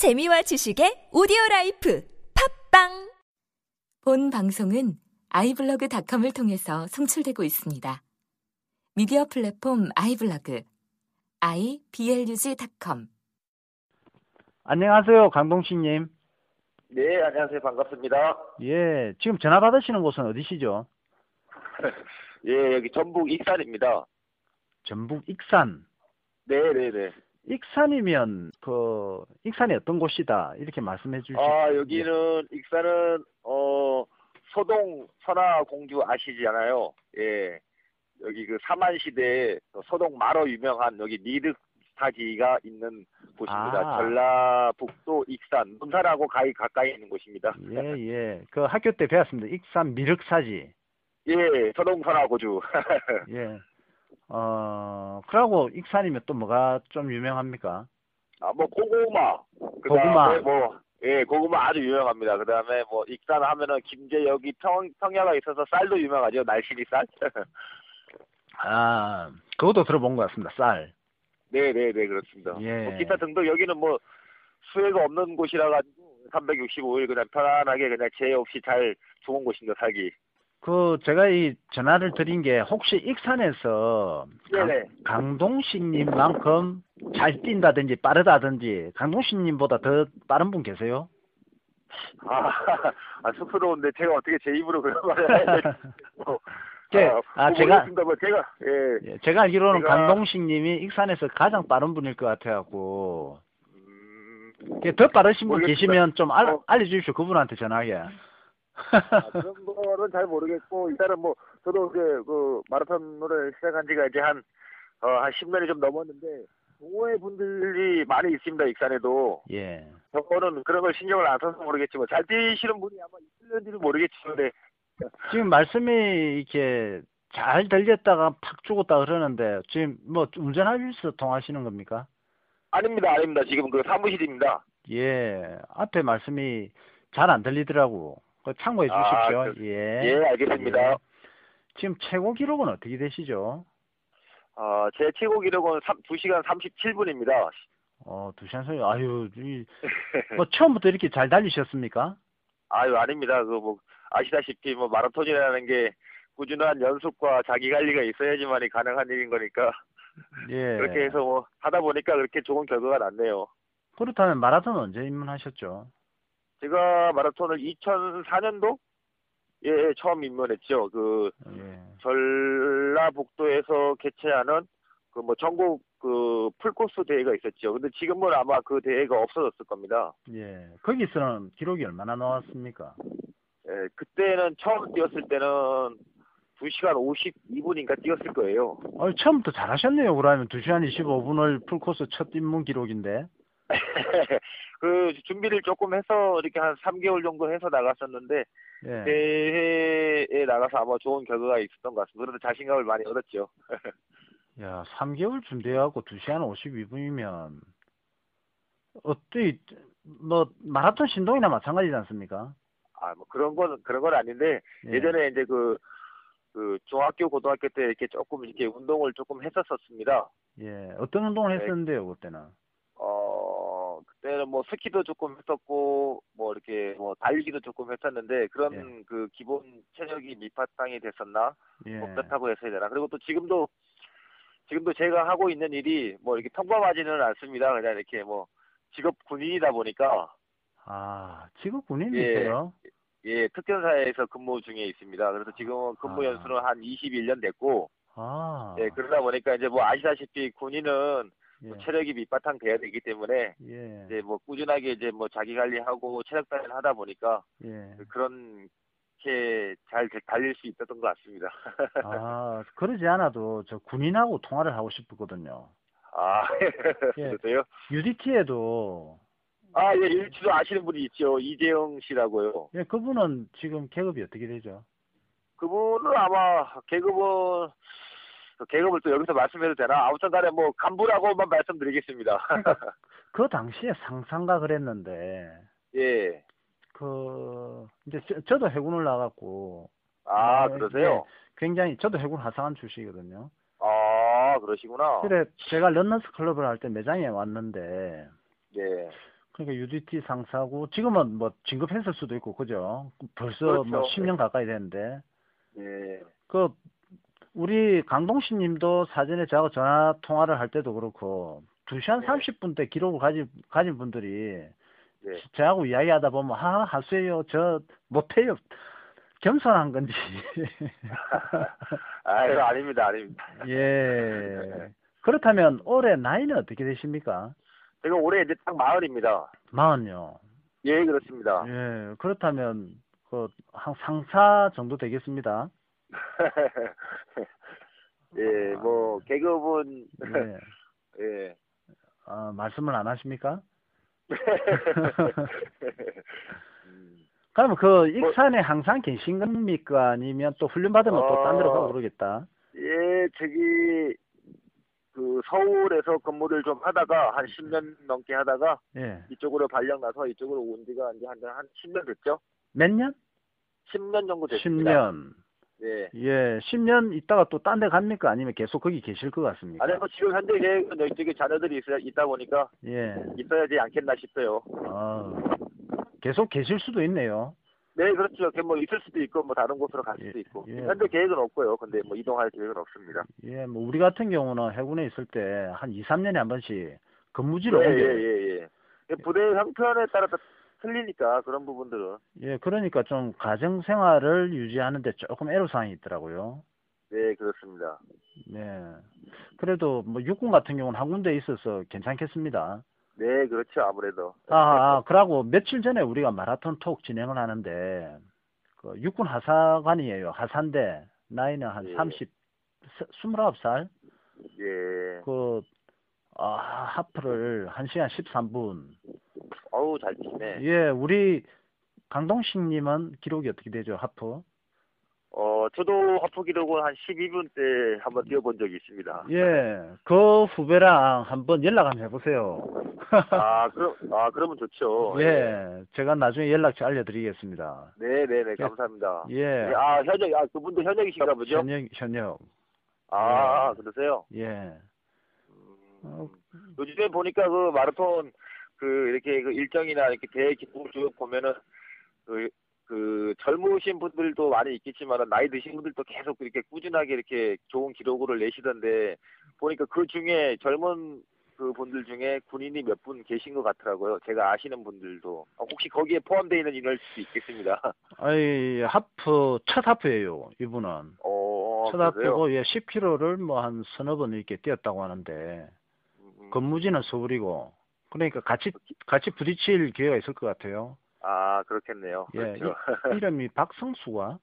재미와 지식의 오디오 라이프 팟빵 본 방송은 아이블로그닷컴을 통해서 송출되고 있습니다. 미디어 플랫폼 아이블로그 iblog.com 안녕하세요, 강동식님. 네, 안녕하세요. 반갑습니다. 예, 지금 전화 받으시는 곳은 어디시죠? 예, 여기 전북 익산입니다. 전북 익산. 네, 네, 네. 익산이면 그 익산이 어떤 곳이다 이렇게 말씀해 주시죠. 아, 여기는 익산은 어 소동 선화 공주 아시잖아요. 예. 여기 그 사만 시대에 소동 마로 유명한 여기 미륵 사지가 있는 곳입니다. 아. 전라북도 익산 논산하고 가히 가까이 있는 곳입니다. 예, 예. 그 학교 때 배웠습니다. 익산 미륵 사지. 예, 소동 선화 고주. 예. 어, 그러고 익산이면 또 뭐가 좀 유명합니까? 아, 뭐 고구마. 고구마. 뭐 예, 고구마 아주 유명합니다. 그 다음에 뭐 익산 하면은 김제역이 평 평야가 있어서 쌀도 유명하죠. 날씨리 쌀. 아, 그것도 들어본 것 같습니다. 쌀. 네, 네, 네, 그렇습니다. 예. 뭐 기타 등등 여기는 뭐 수해가 없는 곳이라 가지고 365일 그냥 편안하게 그냥 죄 없이 잘 좋은 곳입니다. 살기. 그 제가 이 전화를 드린 게 혹시 익산에서 강, 네네. 강동식님만큼 잘 뛴다든지 빠르다든지 강동식님보다 더 빠른 분 계세요? 아, 아 쑥스러운데 제가 어떻게 제 입으로 그런 말을 해야 예, 아, 아, 뭐 제가-. 뭐 제가 예. 예, 제가 알기로는 제가- 강동식님이 익산에서 가장 빠른 분일 것 같아갖고 음, 예, 더 빠르신 분 모르겠습니다. 계시면 좀 알, 어. 알려주십시오 그분한테 전화하게. 아, 그런 거는 잘 모르겠고 일단은 뭐 저도 그, 그 마라톤을 시작한 지가 이제 한 어, 한 10년이 좀 넘었는데 동호회 분들이 많이 있습니다 익산에도 예. 저거는 그런 걸 신경을 안 써서 모르겠지만 잘 뛰시는 분이 아마 있을는지는 모르겠지만 네. 지금 말씀이 이렇게 잘 들렸다가 팍 죽었다 그러는데 지금 뭐 운전하면서 통하시는 겁니까? 아닙니다 아닙니다 지금 그 사무실입니다 예, 앞에 말씀이 잘 안 들리더라고. 그 참고해 아, 주십시오. 그- 예. 예, 알겠습니다. 예. 지금 최고 기록은 어떻게 되시죠? 어, 제 최고 기록은 3, 2시간 37분입니다 어, 두 시간 소리, 아유, 이, 뭐, 처음부터 이렇게 잘 달리셨습니까? 아유 아닙니다 그 뭐 아시다시피 뭐 마라톤이라는 게 꾸준한 연습과 자기 관리가 있어야지만이 가능한 일인 거니까 예. 그렇게 해서 뭐 하다 보니까 그렇게 좋은 결과가 났네요. 그렇다면 마라톤 언제 입문하셨죠? 제가 마라톤을 2004년도 예 처음 입문했죠. 그 예. 전라북도에서 개최하는 그 뭐 전국 그 풀코스 대회가 있었죠. 근데 지금은 아마 그 대회가 없어졌을 겁니다. 예. 거기서는 기록이 얼마나 나왔습니까? 예, 그때는 처음 뛰었을 때는 2시간 52분인가 뛰었을 거예요. 어, 처음부터 잘하셨네요. 그러면 2시간 25분을 풀코스 첫 입문 기록인데. 그 준비를 조금 해서 이렇게 한 3개월 정도 해서 나갔었는데 예. 대회에 나가서 아마 좋은 결과가 있었던 것 같습니다. 그래서 자신감을 많이 얻었죠. 야, 3개월 준비하고 2시간 52분이면 어때 뭐 마라톤 신동이나 마찬가지지 않습니까? 아, 뭐 그런 건 그런 건 아닌데 예. 예전에 이제 그, 그 중학교 고등학교 때 이렇게 조금 이렇게 운동을 조금 했었었습니다. 예. 어떤 운동을 네. 했었는데요, 그때는? 어 그때는 뭐 스키도 조금 했었고 뭐 이렇게 뭐 달리기도 조금 했었는데 그런 예. 그 기본 체력이 밑바탕이 됐었나 예. 뭐 그렇다고 했어야 되나 그리고 또 지금도 지금도 제가 하고 있는 일이 뭐 이렇게 평범하지는 않습니다. 그냥 이렇게 뭐 직업 군인이다 보니까 아, 직업 군인이 예. 예 특전사에서 근무 중에 있습니다. 그래서 지금은 근무 아. 연수는 한 21년 됐고 아. 예 그러다 보니까 이제 뭐 아시다시피 군인은 예. 뭐 체력이 밑바탕 돼야 되기 때문에 예. 이제 뭐 꾸준하게 이제 뭐 자기 관리하고 체력 단련을 하다 보니까 예. 그런 게잘 달릴 수 있었던 것 같습니다. 아, 그러지 않아도 저 군인하고 통화를 하고 싶거든요. 아 예. 그러세요? UDT에도 아, 예, 일치도 아시는 분이 있죠. 이재영 씨라고요. 예, 그분은 지금 계급이 어떻게 되죠? 그분은 아마 계급은 계급을 또 여기서 말씀해도 되나? 아무튼 간에 뭐 간부라고만 말씀드리겠습니다. 그 당시에 상상가 그랬는데 예. 그 이제 저, 저도 해군을 나갔고 아, 네, 그러세요? 굉장히 저도 해군 하상한 출신이거든요. 아, 그러시구나. 그래 제가 런너스 클럽을 할 때 매장에 왔는데 예. 그러니까 UDT 상사고 지금은 뭐 진급했을 수도 있고 그죠? 벌써 뭐 그렇죠. 10년 가까이 됐는데 예. 그 우리 강동신 님도 사전에 저하고 전화 통화를 할 때도 그렇고 2시간 네. 30분 때 기록을 가진 가진 분들이 네. 저하고 이야기하다 보면 하 하세요 저 못해요 겸손한 건지 아유, 아닙니다, 아닙니다. 예 그렇다면 올해 나이는 어떻게 되십니까? 제가 올해 이제 딱 마흔입니다. 마흔요. 예, 그렇습니다. 예 그렇다면 그 한 상사 정도 되겠습니다. 예, 뭐 계급은 예. 예. 아, 말씀을 안 하십니까? 음, 그러면 그 익산에 항상 계신 겁니까? 아니면 또 훈련 받으면 또딴 데로 어. 가고 그러겠다. 예, 저기 그 서울에서 근무를 좀 하다가 한 10년 넘게 하다가 예. 이쪽으로 발령 나서 이쪽으로 온 지가 이제 한, 한 10년 됐죠? 몇 년? 10년 정도 됐습니다. 10년. 예. 예, 10년 있다가 또 딴 데 갑니까? 아니면 계속 거기 계실 것 같습니까? 아니, 뭐 지금 현재 계획은 이쪽에 자녀들이 있어, 있다 보니까 예. 있어야지 않겠나 싶어요. 아, 계속 계실 수도 있네요. 네, 그렇죠. 그뭐 있을 수도 있고 뭐 다른 곳으로 갈 수도 예, 있고. 예. 현재 계획은 없고요. 근데 뭐 이동할 계획은 없습니다. 예, 뭐 우리 같은 경우는 해군에 있을 때 한 2, 3년에 한 번씩 근무지를 예, 옮겨요. 예, 예, 예. 부대 형편에 따라서 틀리니까 그런 부분들은 예, 그러니까 좀 가정 생활을 유지하는데 조금 애로사항이 있더라고요. 네 그렇습니다. 네. 그래도 뭐 육군 같은 경우는 한 군데 있어서 괜찮겠습니다. 네 그렇죠 아무래도. 아, 아, 그러고 며칠 전에 우리가 마라톤 톡 진행을 하는데 그 육군 하사관이에요. 하사인데 나이는 한 예. 30, 29살. 예. 그 아, 하프를 1시간 13분. 어우 잘 치네. 예, 우리 강동식 님은 기록이 어떻게 되죠? 하프? 어 저도 하프 기록은 한 12분 때 한번 뛰어본 적이 있습니다. 예, 그 후배랑 한번 연락 한번 해보세요. 아 그럼 아 그러면 좋죠. 예, 제가 나중에 연락처 알려드리겠습니다. 네네네 감사합니다. 예, 네, 아 현역 아 그분도 현역이신가 보죠? 현역, 현역. 아 예. 그러세요? 예. 음, 어, 요즘에 보니까 그 마라톤 그 이렇게 그 일정이나 이렇게 대회 기록을 쭉 보면은 그, 그 젊으신 분들도 많이 있겠지만 나이 드신 분들도 계속 이렇게 꾸준하게 이렇게 좋은 기록을 내시던데 보니까 그 중에 젊은 그 분들 중에 군인이 몇 분 계신 것 같더라고요. 제가 아시는 분들도 아, 혹시 거기에 포함되어 있는 인원일 수도 있겠습니다. 아이, 하프, 첫 하프예요 이분은. 어, 첫 그러세요? 하프고, 예, 10km를 뭐 한 서너 번 이렇게 뛰었다고 하는데, 음, 음. 근무지는 서울이고, 그러니까 같이, 같이 부딪힐 기회가 있을 것 같아요. 아 그렇겠네요. 예, 그렇죠. 이, 이름이 박성수가,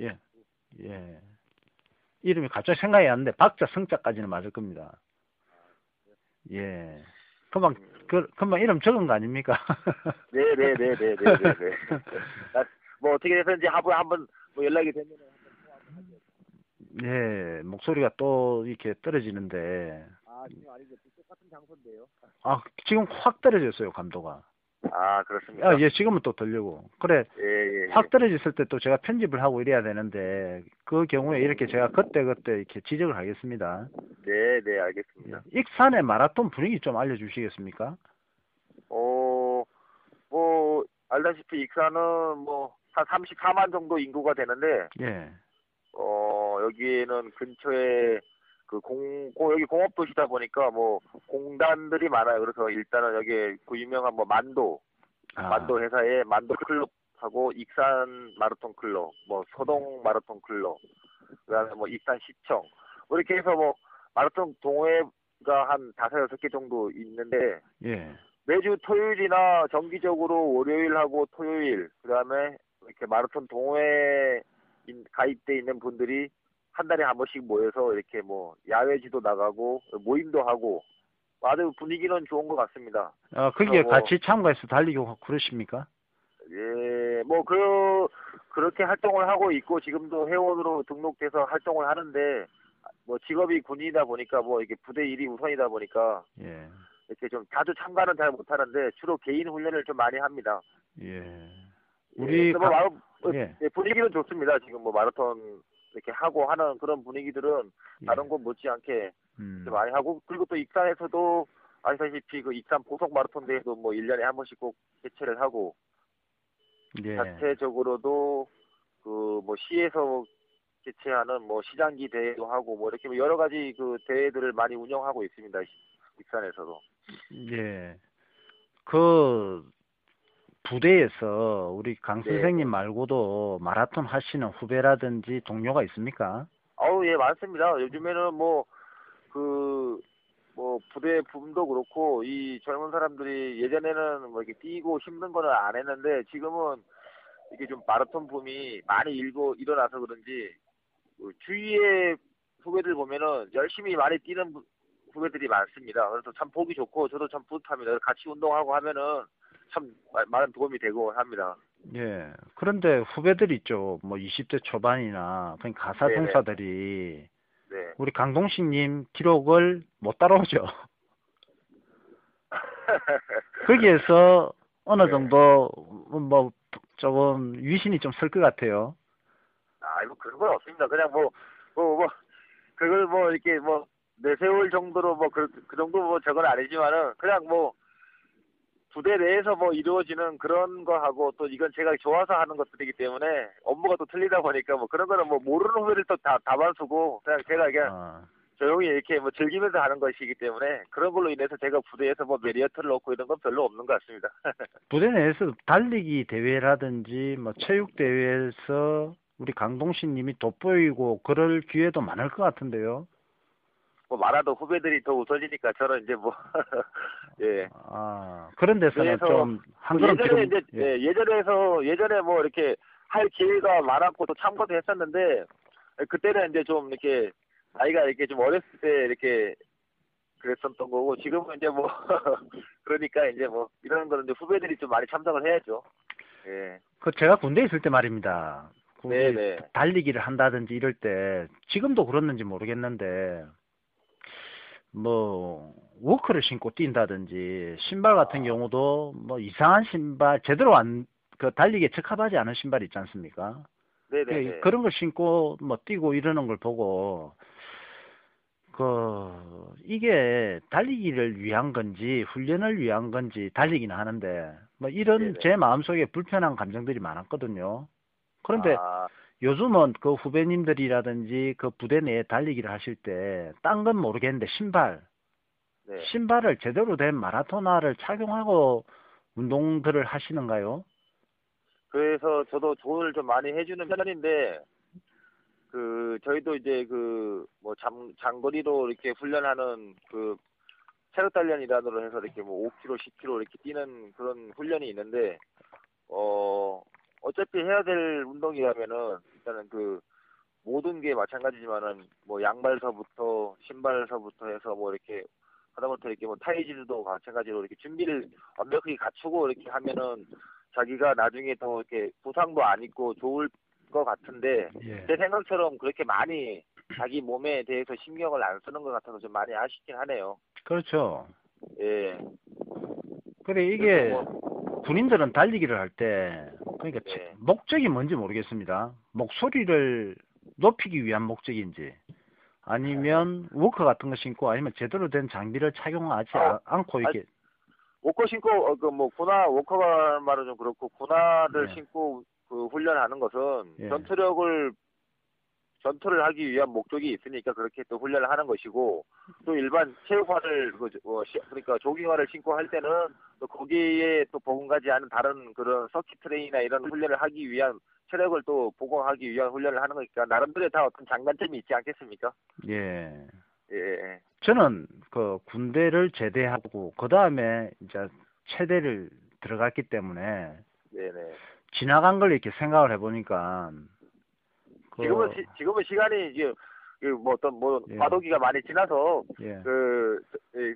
예, 예. 이름이 갑자기 생각이 안 나는데, 박자, 성자까지는 맞을 겁니다. 예. 금방, 그, 금방 이름 적은 거 아닙니까? 네네네네네네. 뭐 어떻게 해서인지 한번 한번 뭐 연락이 되면 예, 목소리가 또 이렇게 떨어지는데, 아 지금 아니죠 똑같은 장소인데요. 아, 지금 확 떨어졌어요, 감도가. 아 그렇습니다. 아, 예, 지금은 또 들리고. 그래, 예, 예, 확 떨어졌을 때 또 제가 편집을 하고 이래야 되는데, 그 경우에 이렇게 제가 그때 그때 이렇게 지적을 하겠습니다. 네, 네, 알겠습니다. 익산의 마라톤 분위기 좀 알려주시겠습니까? 어, 뭐 알다시피 익산은 뭐 한 34만 정도 인구가 되는데 예, 어 여기에는 근처에 그 공, 공- 여기 공업 도시다 보니까 뭐 공단들이 많아요. 그래서 일단은 여기 그 유명한 뭐 만도 아, 만도 회사의 만도 클럽하고 익산 마라톤 클럽, 뭐 소동 마라톤 클럽, 그다음에 뭐 익산 시청. 뭐 이렇게 해서 뭐 마라톤 동호회가 한 다섯 여섯 개 정도 있는데 예, 매주 토요일이나 정기적으로 월요일하고 토요일 그다음에 이렇게 마라톤 동호회 인- 가입돼 있는 분들이 한 달에 한 번씩 모여서 이렇게 뭐 야외지도 나가고 모임도 하고 아주 분위기는 좋은 것 같습니다. 아, 거기에 뭐- 같이 참가해서 달리고 그러십니까? 예, 뭐, 그, 그렇게 활동을 하고 있고, 지금도 회원으로 등록돼서 활동을 하는데, 뭐, 직업이 군인이다 보니까, 뭐, 이게 부대 일이 우선이다 보니까, 예, 이렇게 좀 자주 참가는 잘 못하는데, 주로 개인 훈련을 좀 많이 합니다. 예. 예, 우리 그래서 뭐, 가- 마음- 어, 예. 예, 분위기는 좋습니다. 지금 뭐, 마라톤 이렇게 하고 하는 그런 분위기들은 예. 다른 곳 못지않게 음, 좀 많이 하고, 그리고 또 익산에서도 아시다시피 그 익산 보석 마라톤 대회도 뭐 1년에 한 번씩 꼭 개최를 하고 예. 자체적으로도 그 뭐 시에서 개최하는 뭐 시장기 대회도 하고 뭐 이렇게 여러 가지 그 대회들을 많이 운영하고 있습니다. 익산에서도. 예. 그 부대에서 우리 강 네. 선생님 말고도 마라톤 하시는 후배라든지 동료가 있습니까? 아우 예 많습니다. 요즘에는 뭐그 뭐 부대 붐도 그렇고 이 젊은 사람들이 예전에는 뭐 이렇게 뛰고 힘든 거는 안 했는데 지금은 이게 좀 마라톤 붐이 많이 일고 일어나서 그런지 그 주위의 후배들 보면은 열심히 많이 뛰는 부- 후배들이 많습니다. 그래서 참 보기 좋고 저도 참 뿌듯합니다. 같이 운동하고 하면은 참 마- 많은 도움이 되고 합니다. 예. 그런데 후배들 있죠. 뭐 20대 초반이나 그냥 가사 네네. 종사들이 네. 우리 강동식님 기록을 못 따라오죠. 거기에서 어느 네. 정도 뭐 조금 위신이 좀 쓸 것 같아요. 아, 이거 그런 건 없습니다. 그냥 뭐, 뭐, 뭐, 그걸 뭐, 이렇게 뭐, 내세울 정도로 뭐, 그, 그 정도 뭐, 저건 아니지만은, 그냥 뭐, 부대 내에서 뭐, 이루어지는 그런 거 하고, 또 이건 제가 좋아서 하는 것들이기 때문에, 업무가 또 틀리다 보니까, 뭐, 그런 거는 뭐, 모르는 후배들 또 다, 다반수고, 그냥 제가 그냥 아, 조용히 이렇게 뭐, 즐기면서 하는 것이기 때문에, 그런 걸로 인해서 제가 부대에서 뭐, 메리어트를 얻고 이런 건 별로 없는 것 같습니다. 부대 내에서 달리기 대회라든지 뭐 체육 대회에서 우리 강동식 님이 돋보이고 그럴 기회도 많을 것 같은데요. 뭐, 많아도 후배들이 더 웃어지니까, 저는 이제 뭐, 예. 아, 그런 데서는 그래서 좀한 걸음 예전에 이제 예, 예전에서 예전에 뭐 이렇게 할 기회가 많았고 또 참고도 했었는데 그때는 이제 좀 이렇게 나이가 이렇게 좀 어렸을 때 이렇게 그랬었던 거고 지금은 이제 뭐 그러니까 이제 뭐 이런 거는 이제 후배들이 좀 많이 참석을 해야죠. 예. 그 제가 군대에 있을 때 말입니다. 그 우리 네네. 달리기를 한다든지 이럴 때 지금도 그렇는지 모르겠는데 뭐 워커를 신고 뛴다든지 신발 같은 경우도 뭐 이상한 신발 제대로 안 그 달리기에 적합하지 않은 신발 있지 않습니까? 네네. 예, 그런 걸 신고 뭐 뛰고 이러는 걸 보고 그 이게 달리기를 위한 건지 훈련을 위한 건지 달리기는 하는데 뭐 이런 네네. 제 마음속에 불편한 감정들이 많았거든요. 그런데 아, 요즘은 그 후배님들이라든지 그 부대 내에 달리기를 하실 때 딴 건 모르겠는데 신발 네. 신발을 제대로 된 마라토나를 착용하고 운동들을 하시는가요? 그래서 저도 조언을 좀 많이 해주는 편인데 그 저희도 이제 그 뭐 장거리로 이렇게 훈련하는 그 체력 단련이라고 해서 이렇게 뭐 5km, 10km 이렇게 뛰는 그런 훈련이 있는데 어 어차피 해야 될 운동이라면은 일단은 그 모든 게 마찬가지지만은 뭐 양발서부터 신발서부터 해서 뭐 이렇게 하다못해 이렇게 뭐 타이질도 마찬가지로 이렇게 준비를 완벽하게 갖추고 이렇게 하면은 자기가 나중에 더 이렇게 부상도 안 입고 좋을 것 같은데 예. 제 생각처럼 그렇게 많이 자기 몸에 대해서 신경을 안 쓰는 것 같아서 좀 많이 아쉽긴 하네요. 그렇죠. 예. 그래 이게 뭐, 군인들은 달리기를 할 때 그러니까 네. 체- 목적이 뭔지 모르겠습니다. 목소리를 높이기 위한 목적인지 아니면 워커 같은 거 신고 아니면 제대로 된 장비를 착용하지 어, 아- 않고 이렇게 워커 신고 그뭐 군화 워커가 말은 좀 그렇고 군화를 네. 신고 그 훈련하는 것은 예. 전투력을 전투를 하기 위한 목적이 있으니까 그렇게 또 훈련을 하는 것이고 또 일반 체육화를 그 어, 시- 그러니까 조깅화를 신고 할 때는 또 거기에 또 보강하지 않은 다른 그런 서킷 트레이닝이나 이런 훈련을 하기 위한 체력을 또 보강하기 위한 훈련을 하는 거니까 나름대로 다 어떤 장단점이 있지 않겠습니까? 예. 예. 저는 그 군대를 제대하고 그 다음에 이제 체대를 들어갔기 때문에 네네. 지나간 걸 이렇게 생각을 해보니까 그, 지금은 시, 지금은 시간이 이제 그뭐 어떤 뭐 예. 과도기가 많이 지나서 예. 그, 그,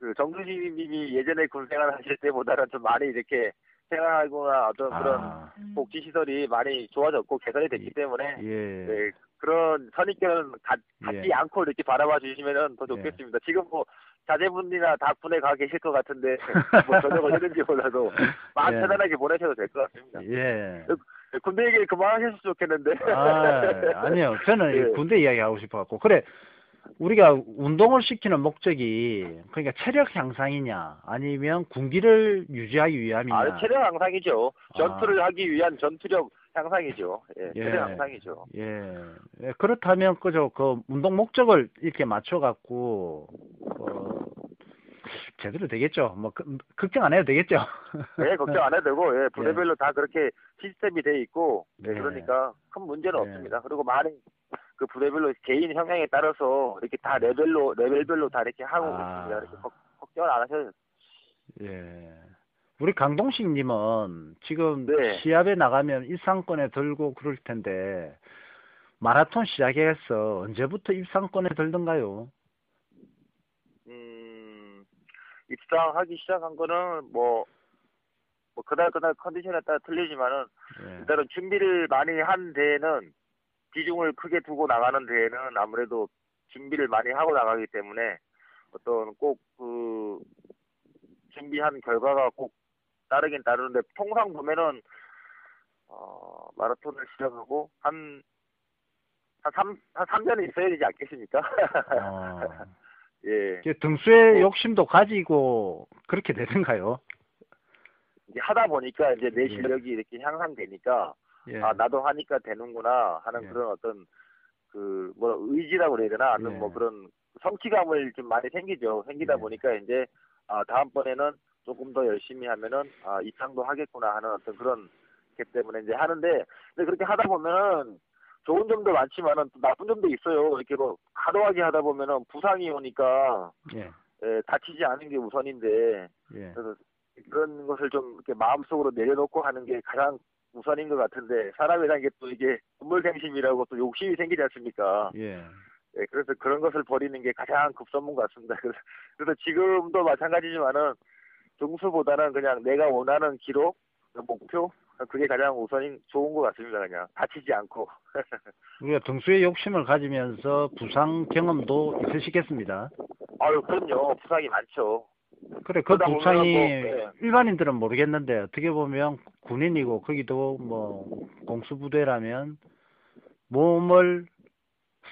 그 정두진님이 예전에 군 생활 하실 때보다는 좀 많이 이렇게 생활하거나 어떤 그런 아, 복지 시설이 많이 좋아졌고 개선이 됐기 예. 때문에 예. 네, 그런 선입견 갖, 갖지 예. 않고 이렇게 바라봐 주시면은 더 좋겠습니다. 지금 뭐 자제분이나 다 군에 가 계실 것 같은데 뭐 저녁을 했는지 몰라도 마음 예. 편안하게 보내셔도 될 것 같습니다. 예. 군대 얘기 그만하셨으면 좋겠는데. 아, 아니요. 저는 이 예. 군대 이야기 하고 싶어 갖고. 그래, 우리가 운동을 시키는 목적이 그러니까 체력 향상이냐 아니면 군기를 유지하기 위함이냐. 아, 체력 향상이죠. 아. 전투를 하기 위한 전투력 향상이죠. 예, 예. 향상이죠. 예. 예, 그렇다면 그저 그 운동 목적을 이렇게 맞춰 갖고 어, 제대로 되겠죠. 뭐 그- 걱정 안 해도 되겠죠. 예, 걱정 안 해도 되고, 예, 부대별로 다 그렇게 시스템이 돼 있고, 예, 네. 그러니까 큰 문제는 네. 없습니다. 그리고 많은 그 부대별로 개인 성향에 따라서 이렇게 다 레벨로, 레벨별로 다 이렇게 하고 아. 있습니다. 이렇게 걱- 걱정을 안 하셔도 예. 우리 강동식님은 지금 네. 시합에 나가면 입상권에 들고 그럴 텐데 마라톤 시작해서 언제부터 입상권에 들던가요? 음, 입상하기 시작한 거는 뭐, 뭐, 그날 그날 컨디션에 따라 틀리지만은, 예. 일단은 준비를 많이 한 대회는, 비중을 크게 두고 나가는 대회는 아무래도 준비를 많이 하고 나가기 때문에, 어떤 꼭 그, 준비한 결과가 꼭 따르긴 따르는데, 통상 보면은, 어, 마라톤을 시작하고, 한, 한 3, 한 3년은 있어야 되지 않겠습니까? 어. 예. 등수의 뭐- 욕심도 가지고 그렇게 되는가요? 이제 하다 보니까 이제 내 예. 실력이 이렇게 향상되니까 예. 아 나도 하니까 되는구나 하는 예. 그런 어떤 그 뭐 의지라고 그래야 되나 예. 뭐 그런 성취감을 좀 많이 생기죠 생기다 예. 보니까 이제 아 다음번에는 조금 더 열심히 하면은 아 이상도 하겠구나 하는 어떤 그런 게 때문에 이제 하는데 근데 그렇게 하다 보면은 좋은 점도 많지만은 또 나쁜 점도 있어요 이렇게 뭐 과도하게 하다 보면은 부상이 오니까 예. 예, 다치지 않은 게 우선인데 예. 그래서 그런 것을 좀 이렇게 마음속으로 내려놓고 하는 게 가장 우선인 것 같은데 사람이라는 게또 이게 눈물생심이라고 또 욕심이 생기지 않습니까? 예. 예, 그래서 그런 것을 버리는 게 가장 급선무 같습니다. 그래서, 그래서 지금도 마찬가지지만은 등수보다는 그냥 내가 원하는 기록, 그 목표 그게 가장 우선인 좋은 것 같습니다. 그냥 다치지 않고. 우리가 등수의 욕심을 가지면서 부상 경험도 있으시겠습니다. 아유 그럼요 부상이 많죠. 그래, 그 부상이 뭐, 네. 일반인들은 모르겠는데 어떻게 보면 군인이고 거기도 뭐 공수부대라면 몸을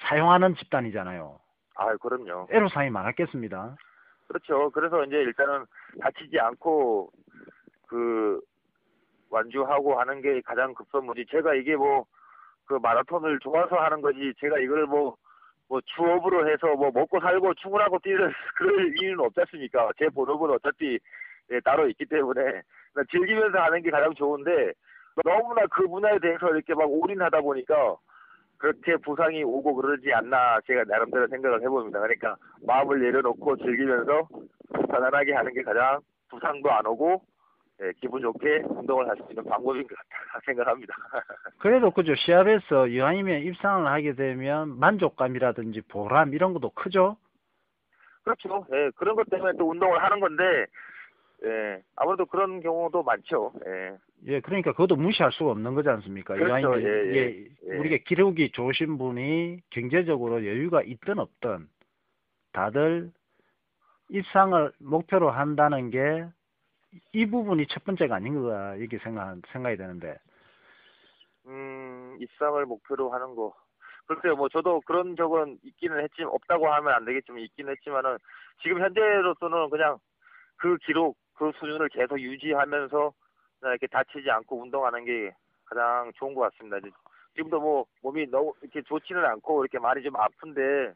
사용하는 집단이잖아요. 아유 그럼요. 애로사항이 많았겠습니다. 그렇죠. 그래서 이제 일단은 다치지 않고 그 완주하고 하는 게 가장 급선무지. 제가 이게 뭐 그 마라톤을 좋아서 하는 거지. 제가 이걸 뭐뭐 주업으로 해서 뭐 먹고 살고 충분하고 뛰는 그럴 이유는 없지 않습니까? 제 본업은 어차피 예, 따로 있기 때문에 그냥 즐기면서 하는 게 가장 좋은데 너무나 그 분야에 대해서 이렇게 막 올인하다 보니까 그렇게 부상이 오고 그러지 않나 제가 나름대로 생각을 해봅니다. 그러니까 마음을 내려놓고 즐기면서 편안하게 하는 게 가장 부상도 안 오고 예, 기분 좋게 운동을 할 수 있는 방법인 것 같다 생각합니다. 그래도 그죠. 시합에서 이왕이면 입상을 하게 되면 만족감이라든지 보람 이런 것도 크죠. 그렇죠. 예, 그런 것 때문에 또 운동을 하는 건데 예, 아무래도 그런 경우도 많죠. 예, 예, 그러니까 그것도 무시할 수가 없는 거지 않습니까? 그렇죠. 이왕이면 예, 예, 이게 예. 우리가 기록이 좋으신 분이 경제적으로 여유가 있든 없든 다들 입상을 목표로 한다는 게 이 부분이 첫 번째가 아닌가 이렇게 생각 생각이 되는데 음, 입상을 목표로 하는 거. 글쎄요, 뭐 저도 그런 적은 있기는 했지만 없다고 하면 안 되겠지만 있기는 했지만은 지금 현재로서는 그냥 그 기록, 그 수준을 계속 유지하면서 이렇게 다치지 않고 운동하는 게 가장 좋은 것 같습니다. 지금도 뭐 몸이 너무 이렇게 좋지는 않고 이렇게 많이 좀 아픈데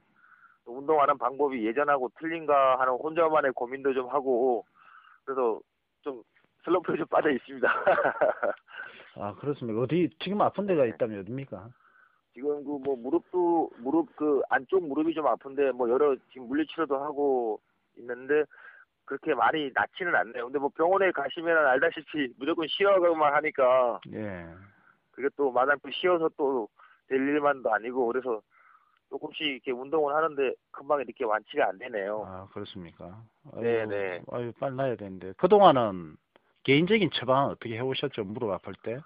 운동하는 방법이 예전하고 틀린가 하는 혼자만의 고민도 좀 하고 그래서 좀 슬럼프에 좀 빠져 있습니다. 아 그렇습니까? 어디 지금 아픈 데가 있다면 어디입니까? 지금 그 뭐 무릎도 무릎 그 안쪽 무릎이 좀 아픈데 뭐 여러 지금 물리치료도 하고 있는데 그렇게 많이 낫지는 않네요. 근데 뭐 병원에 가시면 알다시피 무조건 쉬어가만 하니까 예. 그게 또 마냥 또 쉬어서 또 될 일만도 아니고 그래서 조금씩 이렇게 운동을 하는데 금방 이렇게 완치가 안 되네요. 아 그렇습니까? 아유, 네, 네. 아유 빨리 나야 되는데 그 동안은 개인적인 처방은 어떻게 해오셨죠? 무릎 아플 때?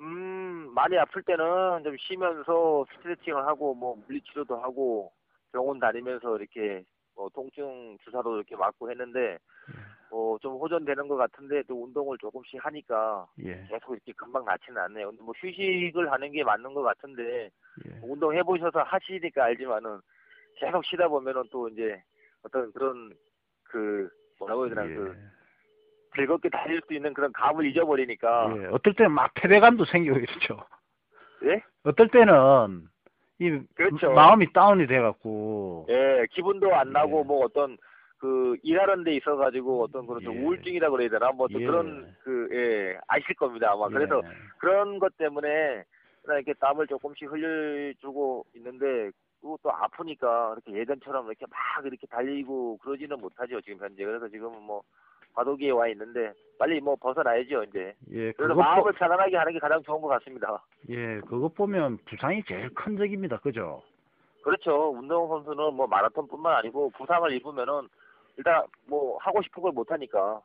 음, 많이 아플 때는 좀 쉬면서 스트레칭을 하고 뭐 물리치료도 하고 병원 다니면서 이렇게 뭐 통증 주사도 이렇게 맞고 했는데 어, 좀 호전되는 것 같은데 또 운동을 조금씩 하니까 예. 계속 이렇게 금방 낫지는 않네요. 근데 뭐 휴식을 하는 게 맞는 것 같은데 예. 운동 해보셔서 하시니까 알지만은 계속 쉬다 보면은 또 이제 어떤 그런 그 뭐라고 해야 되나 예. 그 즐겁게 달릴 수 있는 그런 감을 잊어버리니까 예. 어떨 때는 막 패배감도 생기고 이렇죠. 예? 어떨 때는 이 그렇죠. 마음이 다운이 돼갖고 예, 기분도 안 나고 예. 뭐 어떤 그 일하는 데 있어 가지고 어떤 그런 좀 예. 우울증이라 그래야 되나 뭐또 예. 그런 그 예, 아실 겁니다 아마 그래서 예. 그런 것 때문에 그냥 이렇게 땀을 조금씩 흘려주고 있는데 그리고 또 아프니까 이렇게 예전처럼 이렇게 막 이렇게 달리고 그러지는 못하죠 지금 현재 그래서 지금은 뭐 과도기에 와 있는데 빨리 뭐 벗어나야죠 이제 예, 그래서 마음을 보, 편안하게 하는 게 가장 좋은 것 같습니다 예, 그것 보면 부상이 제일 큰 적입니다. 그죠? 그렇죠 운동 선수는 뭐 마라톤뿐만 아니고 부상을 입으면은 일단 뭐 하고 싶은 걸 못 하니까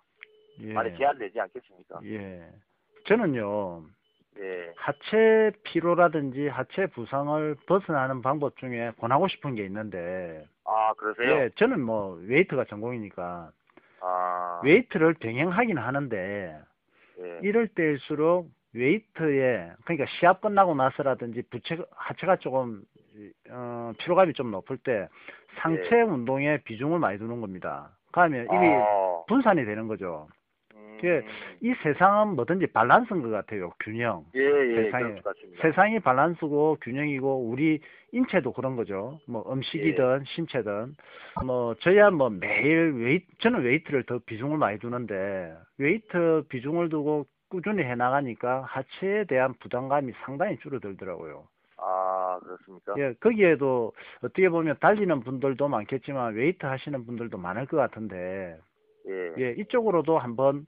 예. 많이 제한되지 않겠습니까 예. 저는요, 네 하체 피로라든지 하체 부상을 벗어나는 방법 중에 권하고 싶은 게 있는데, 아 그러세요 예, 저는 뭐 웨이트가 전공이니까 아 웨이트를 병행하긴 하는데 예. 이럴 때일수록 웨이트에 그러니까 시합 끝나고 나서라든지 부체 하체가 조금 어, 피로감이 좀 높을 때 상체 네. 운동에 비중을 많이 두는 겁니다. 그러면 이미 아, 분산이 되는 거죠. 음, 그, 이 세상은 뭐든지 밸런스인 것 같아요. 균형. 예, 예, 같습니다. 세상이 밸런스고 균형이고 우리 인체도 그런 거죠. 뭐 음식이든 신체든 뭐 저야 뭐 매일 웨이트 저는 웨이트를 더 비중을 많이 두는데 웨이트 비중을 두고 꾸준히 해 나가니까 하체에 대한 부담감이 상당히 줄어들더라고요. 아, 그렇습니까? 예, 거기에도 어떻게 보면 달리는 분들도 많겠지만 웨이트 하시는 분들도 많을 것 같은데 예. 예, 이쪽으로도 한번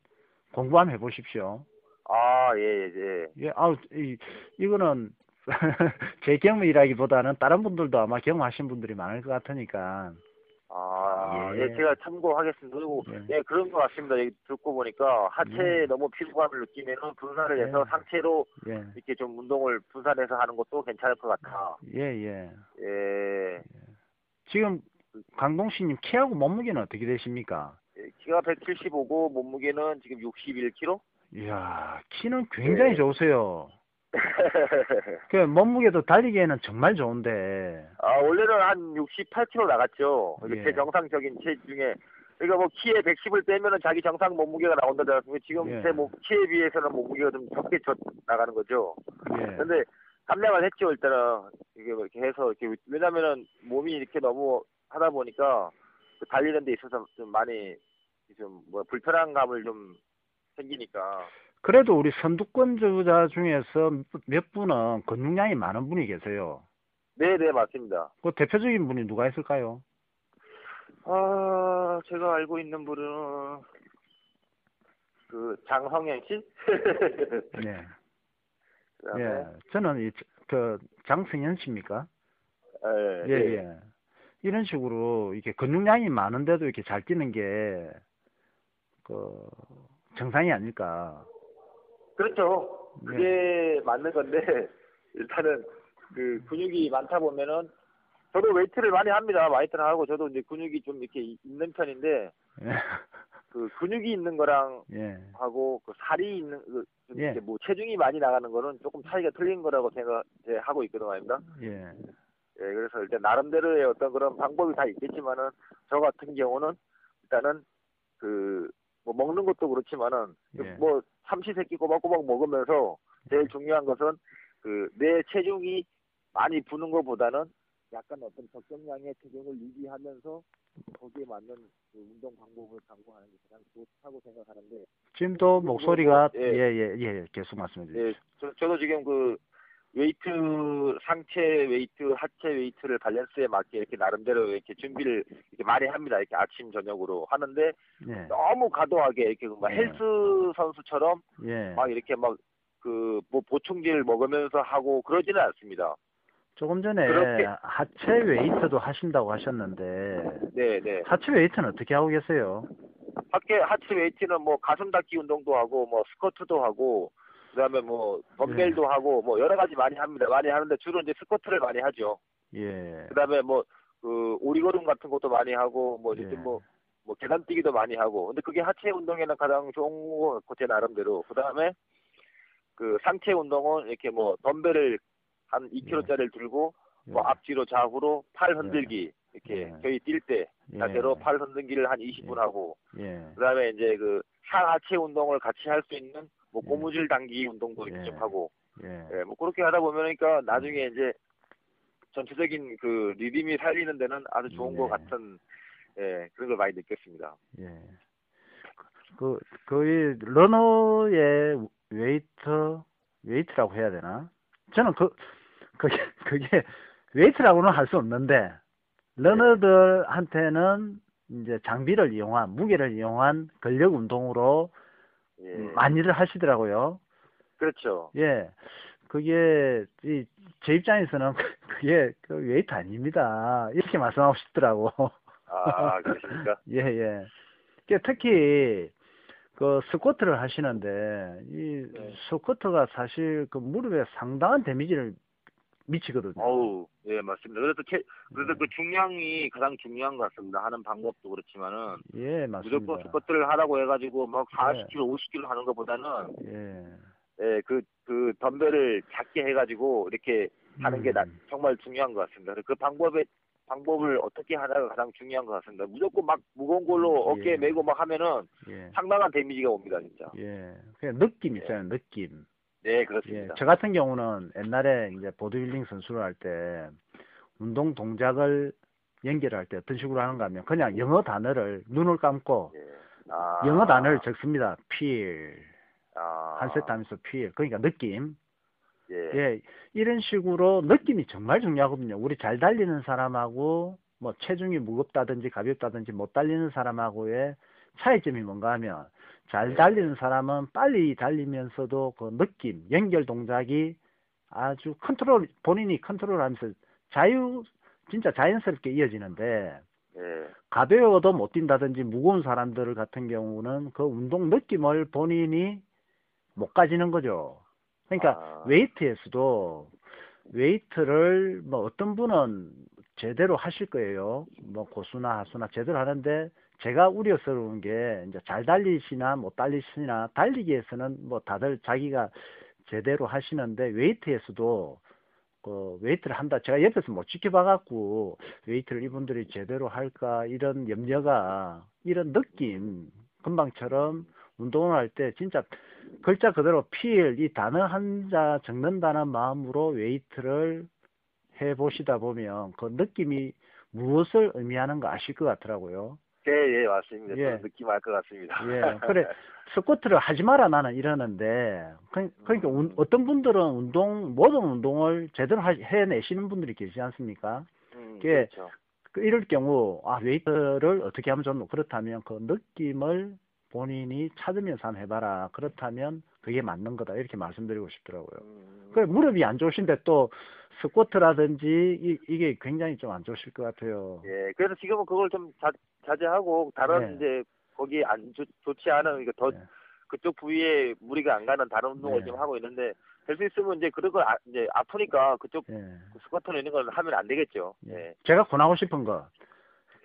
공부 한번 해보십시오. 아, 예, 예. 예, 아우, 이, 이거는 제 경험이라기보다는 다른 분들도 아마 경험하신 분들이 많을 것 같으니까. 아, 예. 예, 제가 참고하겠습니다. 그리고, 예. 예, 그런 것 같습니다. 듣고 보니까 하체에 예. 너무 피로감을 느끼면은 분산을 해서 예. 상체로 예, 이렇게 좀 운동을 분산해서 하는 것도 괜찮을 것 같아. 예, 예. 예. 지금 강동씨님 키하고 몸무게는 어떻게 되십니까? 예, 키가 175고 몸무게는 지금 61kg? 이야, 키는 굉장히 예. 좋으세요. 그 몸무게도 달리기에는 정말 좋은데. 아, 원래는 한 68kg 나갔죠. 이게 예. 제 정상적인 체중에. 그러니까 뭐 키에 110을 빼면은 자기 정상 몸무게가 나온다지 않습니까? 지금 예. 제 몸, 키에 비해서는 몸무게가 좀 적게 져 나가는 거죠. 예. 근데 감량을 했죠, 일단은. 이게 뭐 이렇게 해서, 이렇게, 왜냐면은 몸이 이렇게 너무 하다 보니까 그 달리는 데 있어서 좀 많이 좀 뭐 불편한 감을 좀 생기니까. 그래도 우리 선두권 주자 중에서 몇 분은 근육량이 많은 분이 계세요. 네, 네, 맞습니다. 그 대표적인 분이 누가 있을까요? 아, 제가 알고 있는 분은 그 장성현 씨? 네. 그다음에 예. 저는 이, 그 장승현 씨입니까? 예, 예, 예. 이런 식으로 이렇게 근육량이 많은데도 이렇게 잘 뛰는 게, 그, 정상이 아닐까. 그렇죠. 예. 그게 맞는 건데 일단은 그 근육이 많다 보면은 저도 웨이트를 많이 합니다. 웨이트를 하고 저도 이제 근육이 좀 이렇게 이- 있는 편인데 예. 그 근육이 있는 거랑 예. 하고 그 살이 있는 그좀 예. 뭐 체중이 많이 나가는 거는 조금 차이가 틀린 거라고 생각 제 하고 있거든요, 아닙니다. 예. 예, 그래서 일단 나름대로의 어떤 그런 방법이 다 있겠지만은 저 같은 경우는 일단은 그 뭐 먹는 것도 그렇지만은 예. 뭐 삼시세끼 꼬박꼬박 먹으면서 제일 중요한 것은 그 내 체중이 많이 부는 것보다는 약간 어떤 적정량의 체중을 유지하면서 거기에 맞는 그 운동 방법을 강구하는 게 가장 좋다고 생각하는데 지금도 목소리가, 예. 예, 예, 예, 계속 말씀해 주세요. 예, 저, 저도 지금 그 웨이트 상체 웨이트 하체 웨이트를 밸런스에 맞게 이렇게 나름대로 이렇게 준비를 이렇게 많이 합니다 이렇게 아침 저녁으로 하는데 예. 너무 과도하게 이렇게 막 네. 헬스 선수처럼 예. 막 이렇게 막 그 뭐 보충제를 먹으면서 하고 그러지는 않습니다. 조금 전에 그렇게- 하체 웨이트도 하신다고 하셨는데, 네, 네. 하체 웨이트는 어떻게 하고 계세요? 하체 하체 웨이트는 뭐 가슴 닫기 운동도 하고 뭐 스쿼트도 하고 그다음에 뭐 덤벨도 하고 뭐 여러 가지 많이 합니다. 많이 하는데 주로 이제 스쿼트를 많이 하죠. 예. 그다음에 뭐 그 오리걸음 같은 것도 많이 하고 뭐 이렇게 예. 뭐, 뭐 계단뛰기도 많이 하고 근데 그게 하체 운동에는 가장 좋은 거 같고 제 나름대로 그다음에 그 상체 운동은 이렇게 뭐 덤벨을 한 2kg짜리를 들고 뭐 예. 앞뒤로 좌우로 팔 흔들기 이렇게 예. 저희 뛸때 예. 자세로 팔 흔들기를 한 20분 예. 하고 예. 그다음에 이제 그 상하체 운동을 같이 할 수 있는 뭐 예. 고무줄 당기기 운동도 이렇게 예. 좀 하고 예. 예, 뭐 그렇게 하다 보면니까 나중에 이제 전체적인 그 리듬이 살리는 데는 아주 좋은 네. 것 같은 예, 그런 걸 많이 느꼈습니다. 예. 그, 거의, 러너의 웨이트, 웨이트라고 해야 되나? 저는 그, 그게, 그게, 웨이트라고는 할 수 없는데, 러너들한테는 이제 장비를 이용한, 무게를 이용한 근력 운동으로 예. 많이들 하시더라고요. 그렇죠. 예. 그게, 이, 제 입장에서는 그게 그 웨이트 아닙니다. 이렇게 말씀하고 싶더라고. 아, 그렇습니까? 예, 예. 그 특히 그 스쿼트를 하시는데 이 네. 스쿼트가 사실 그 무릎에 상당한 데미지를 미치거든요. 어우, 예, 맞습니다. 그래서 체, 그래서 네. 그 중량이 가장 중요한 것 같습니다. 하는 방법도 그렇지만은 예, 맞습니다. 무조건 스쿼트를 하라고 해가지고 막 네. 40kg, 50kg 하는 것보다는 예. 예, 그, 그 덤벨을 작게 해가지고 이렇게 하는 게 나- 음. 정말 중요한 것 같습니다. 그 방법에 방법을 어떻게 하냐가 가장 중요한 것 같습니다. 무조건 막 무거운 걸로 예. 어깨에 메고 막 하면은 예. 상당한 데미지가 옵니다, 진짜. 예. 그냥 느낌 있잖아요, 느낌. 네, 예. 그렇습니다. 저 같은 경우는 옛날에 이제 보디빌딩 선수를 할 때 운동 동작을 연결할 때 어떤 식으로 하는가 하면 그냥 영어 단어를 눈을 감고 예. 아, 영어 단어를 적습니다. feel. 아, 한 세트 하면서 feel. 그러니까 느낌. 예. 예, 이런 식으로 느낌이 정말 중요하거든요. 우리 잘 달리는 사람하고 뭐 체중이 무겁다든지 가볍다든지 못 달리는 사람하고의 차이점이 뭔가 하면 잘 네. 달리는 사람은 빨리 달리면서도 그 느낌, 연결 동작이 아주 컨트롤, 본인이 컨트롤 하면서 자유, 진짜 자연스럽게 이어지는데 예. 가벼워도 못 뛴다든지 무거운 사람들 같은 경우는 그 운동 느낌을 본인이 못 가지는 거죠. 그러니까 아. 웨이트에서도 웨이트를 뭐 어떤 분은 제대로 하실 거예요. 뭐 고수나 하수나 제대로 하는데 제가 우려스러운 게 이제 잘 달리시나 못 달리시나 달리기에서는 뭐 다들 자기가 제대로 하시는데 웨이트에서도 그 웨이트를 한다. 제가 옆에서 못 지켜봐 갖고 웨이트를 이분들이 제대로 할까 이런 염려가 이런 느낌 금방처럼 운동을 할 때 진짜 글자 그대로 필 이 단어 한 자 적는다는 마음으로 웨이트를 해 보시다 보면 그 느낌이 무엇을 의미하는가 아실 것 같더라고요. 예, 예, 맞습니다. 예. 좀 느낌 알 것 같습니다. 예, 그래 스쿼트를 하지 마라 나는 이러는데 그- 그러니까 운- 어떤 분들은 운동 모든 운동을 제대로 하- 해내시는 분들이 계시지 않습니까? 음, 예. 그렇죠. 그 이럴 경우 아 웨이트를 어떻게 하면 좋노 그렇다면 그 느낌을 본인이 찾으면서 한번 해봐라 그렇다면 그게 맞는 거다 이렇게 말씀드리고 싶더라고요. 음, 그 무릎이 안 좋으신데 또 스쿼트라든지 이, 이게 굉장히 좀 안 좋으실 것 같아요. 예, 그래서 지금은 그걸 좀 자, 자제하고 다른 네. 이제 거기 안 좋, 좋지 않은 그러니까 더 네. 그쪽 부위에 무리가 안 가는 다른 운동을 네. 좀 하고 있는데 될 수 있으면 이제 그런 걸 아, 이제 아프니까 그쪽 예. 그 스쿼트나 이런 걸 하면 안 되겠죠. 예. 예, 제가 권하고 싶은 거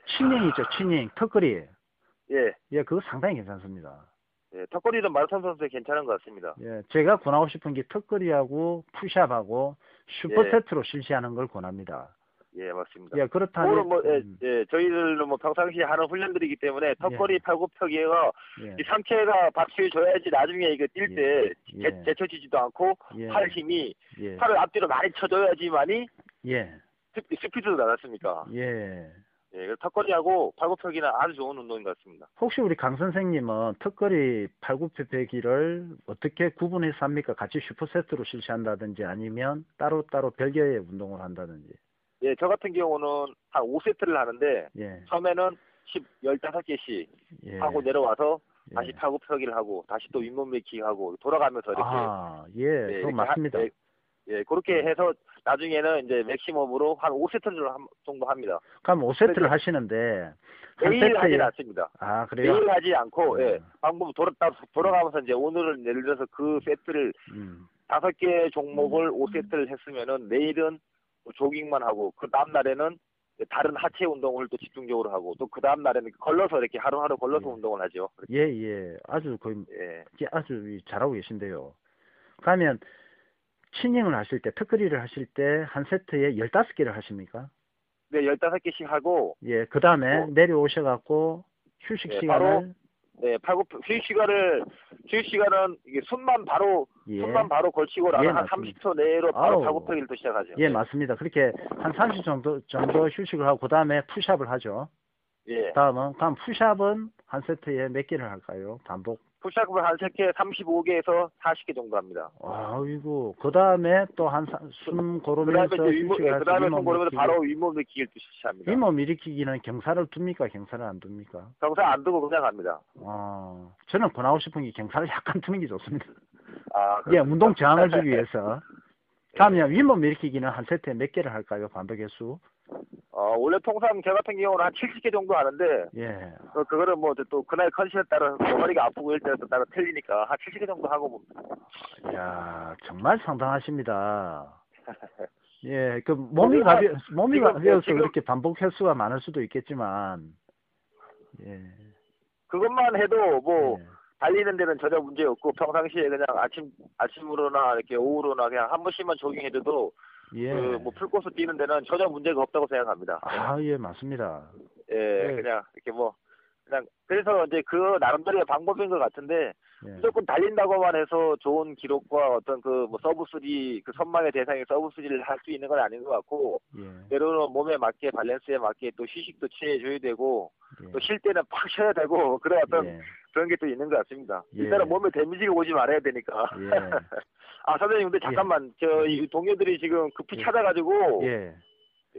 chinning 있죠 chinning 턱걸이 예, 예 그거 상당히 괜찮습니다. 예, 턱걸이는 마라톤 선수에 괜찮은 것 같습니다. 예 제가 권하고 싶은 게 턱걸이하고 푸시업하고 superset로 실시하는 걸 권합니다. 예, 맞습니다. 예 그렇다면 뭐, 예, 음, 예, 저희들은 뭐 평상시에 하는 훈련들이기 때문에 턱걸이 팔굽혀기가 예, 이 상체가 받쳐 줘야지 나중에 이거 뛸때 예. 제, 제쳐지지도 않고 예, 팔 힘이 예, 팔을 앞뒤로 많이 쳐줘야지만이 예, 스- 스피드도 나갔습니까? 예. 예, 그래서 턱걸이하고 팔굽혀기는 아주 좋은 운동인 것 같습니다. 혹시 우리 강 선생님은 턱걸이 팔굽혀펴기를 어떻게 구분해서 합니까? 같이 슈퍼세트로 실시한다든지 아니면 따로따로 별개의 운동을 한다든지. 예, 저 같은 경우는 한 5세트를 하는데 예, 처음에는 10, 15개씩 예. 하고 내려와서 예. 다시 팔굽혀기를 하고 다시 또 윗몸 밀기 하고 돌아가면서 이렇게 아, 예, 예, 이렇게 맞습니다. 하- 예, 예, 그렇게 해서 나중에는 이제 맥시멈으로 한 5세트를 정도 합니다. 그럼 5세트를 그래서 하시는데 한 매일 하진 않습니다. 아, 그래요? 매일 하지 않고 네. 예, 방법 돌아 돌아가면서 이제 오늘은 예를 들어서 그 세트를 음. 다섯 개 종목을 5세트를 했으면은 내일은 뭐 조깅만 하고 그 다음 날에는 다른 하체 운동을 또 집중적으로 하고 또 그 다음 날에는 걸러서 이렇게 하루하루 걸러서 예. 운동을 하죠. 예, 예. 아주 거의 예. 아주 잘하고 계신데요. 그러면 치닝을 하실 때, 턱걸이를 하실 때 한 세트에 15개를 하십니까? 네, 15개씩 하고, 예, 그 다음에 어. 내려오셔 갖고 휴식 네, 시간을 네, 팔굽, 휴식 시간을, 휴식 시간은 이게 손만 바로, 예, 손만 바로 걸치고 나면 예, 한 맞습니다. 30초 내로 바로. 팔굽혀기를 또 시작하죠. 예, 맞습니다. 그렇게 한 30 정도 정도 휴식을 하고 그 다음에 푸시업을 하죠. 예. 다음은 다음 푸시업은 한 세트에 몇 개를 할까요? 반복. 푸시업을 한 3개, 35개에서 40개 정도 합니다. 아이고 그 다음에 또 한숨그 고르면서 다음에 그 다음에 해서 손 고르면서. 바로 윗몸 느끼기를 또 시작합니다. 윗몸 일으키기는 경사를 둡니까? 경사를 안 둡니까? 평소에 안 두고 그냥 갑니다. 어, 저는 권하고 싶은 게 경사를 약간 두는 게 좋습니다. 아, 예, 운동 저항을 주기 위해서. 다음에 윗몸 일으키기는 한 세트에 몇 개를 할까요? 반복 횟수? 어, 원래 통상 저 같은 경우는 한 70개 정도 하는데, 예. 어, 그거는 뭐또 그날 컨디션에 따라 뭐 허리가 아프고 일 때에 따라 틀리니까 한 70개 정도 하고 봅니다. 야 정말 상당하십니다. 예, 그 몸이 가벼 몸이 가벼워서 그렇게 반복 횟수가 많을 수도 있겠지만, 예. 그것만 해도 뭐 예. 달리는 데는 전혀 문제 없고 평상시에 그냥 아침 아침으로나 이렇게 오후로나 그냥 한 번씩만 조깅해줘도 예. 그뭐 풀코스 뛰는 데는 전혀 문제가 없다고 생각합니다. 아, 예, 맞습니다. 예, 예. 그냥 이렇게 뭐 그냥 그래서 이제 그 나름대로의 방법인 것 같은데 예. 무조건 달린다고만 해서 좋은 기록과 어떤 그 뭐 sub three 그 선망의 대상인 sub three를 할 수 있는 건 아닌 것 같고 예. 때로는 몸에 맞게 밸런스에 맞게 또 휴식도 취해줘야 되고 예. 또쉴 때는 팍 쉬어야 되고 그런 어떤 예. 그런 게 또 있는 것 같습니다. 예. 일단은 몸에 데미지가 오지 말아야 되니까. 예. 아 선생님 근데 잠깐만 저이 동료들이 지금 급히 예. 찾아가지고 예.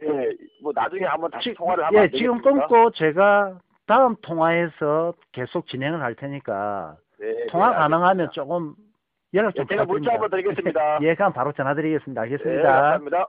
예, 뭐 나중에 한번 다시 지- 통화를 하면 예, 안 지금? 끊고 제가 다음 통화에서 계속 진행을 할 테니까 네, 통화 네, 가능하면 알겠습니다. 조금 연락 예, 좀 제가 문자 부탁드립니다. 한번 드리겠습니다. 예, 그럼 바로 전화드리겠습니다. 네, 알겠습니다. 감사합니다.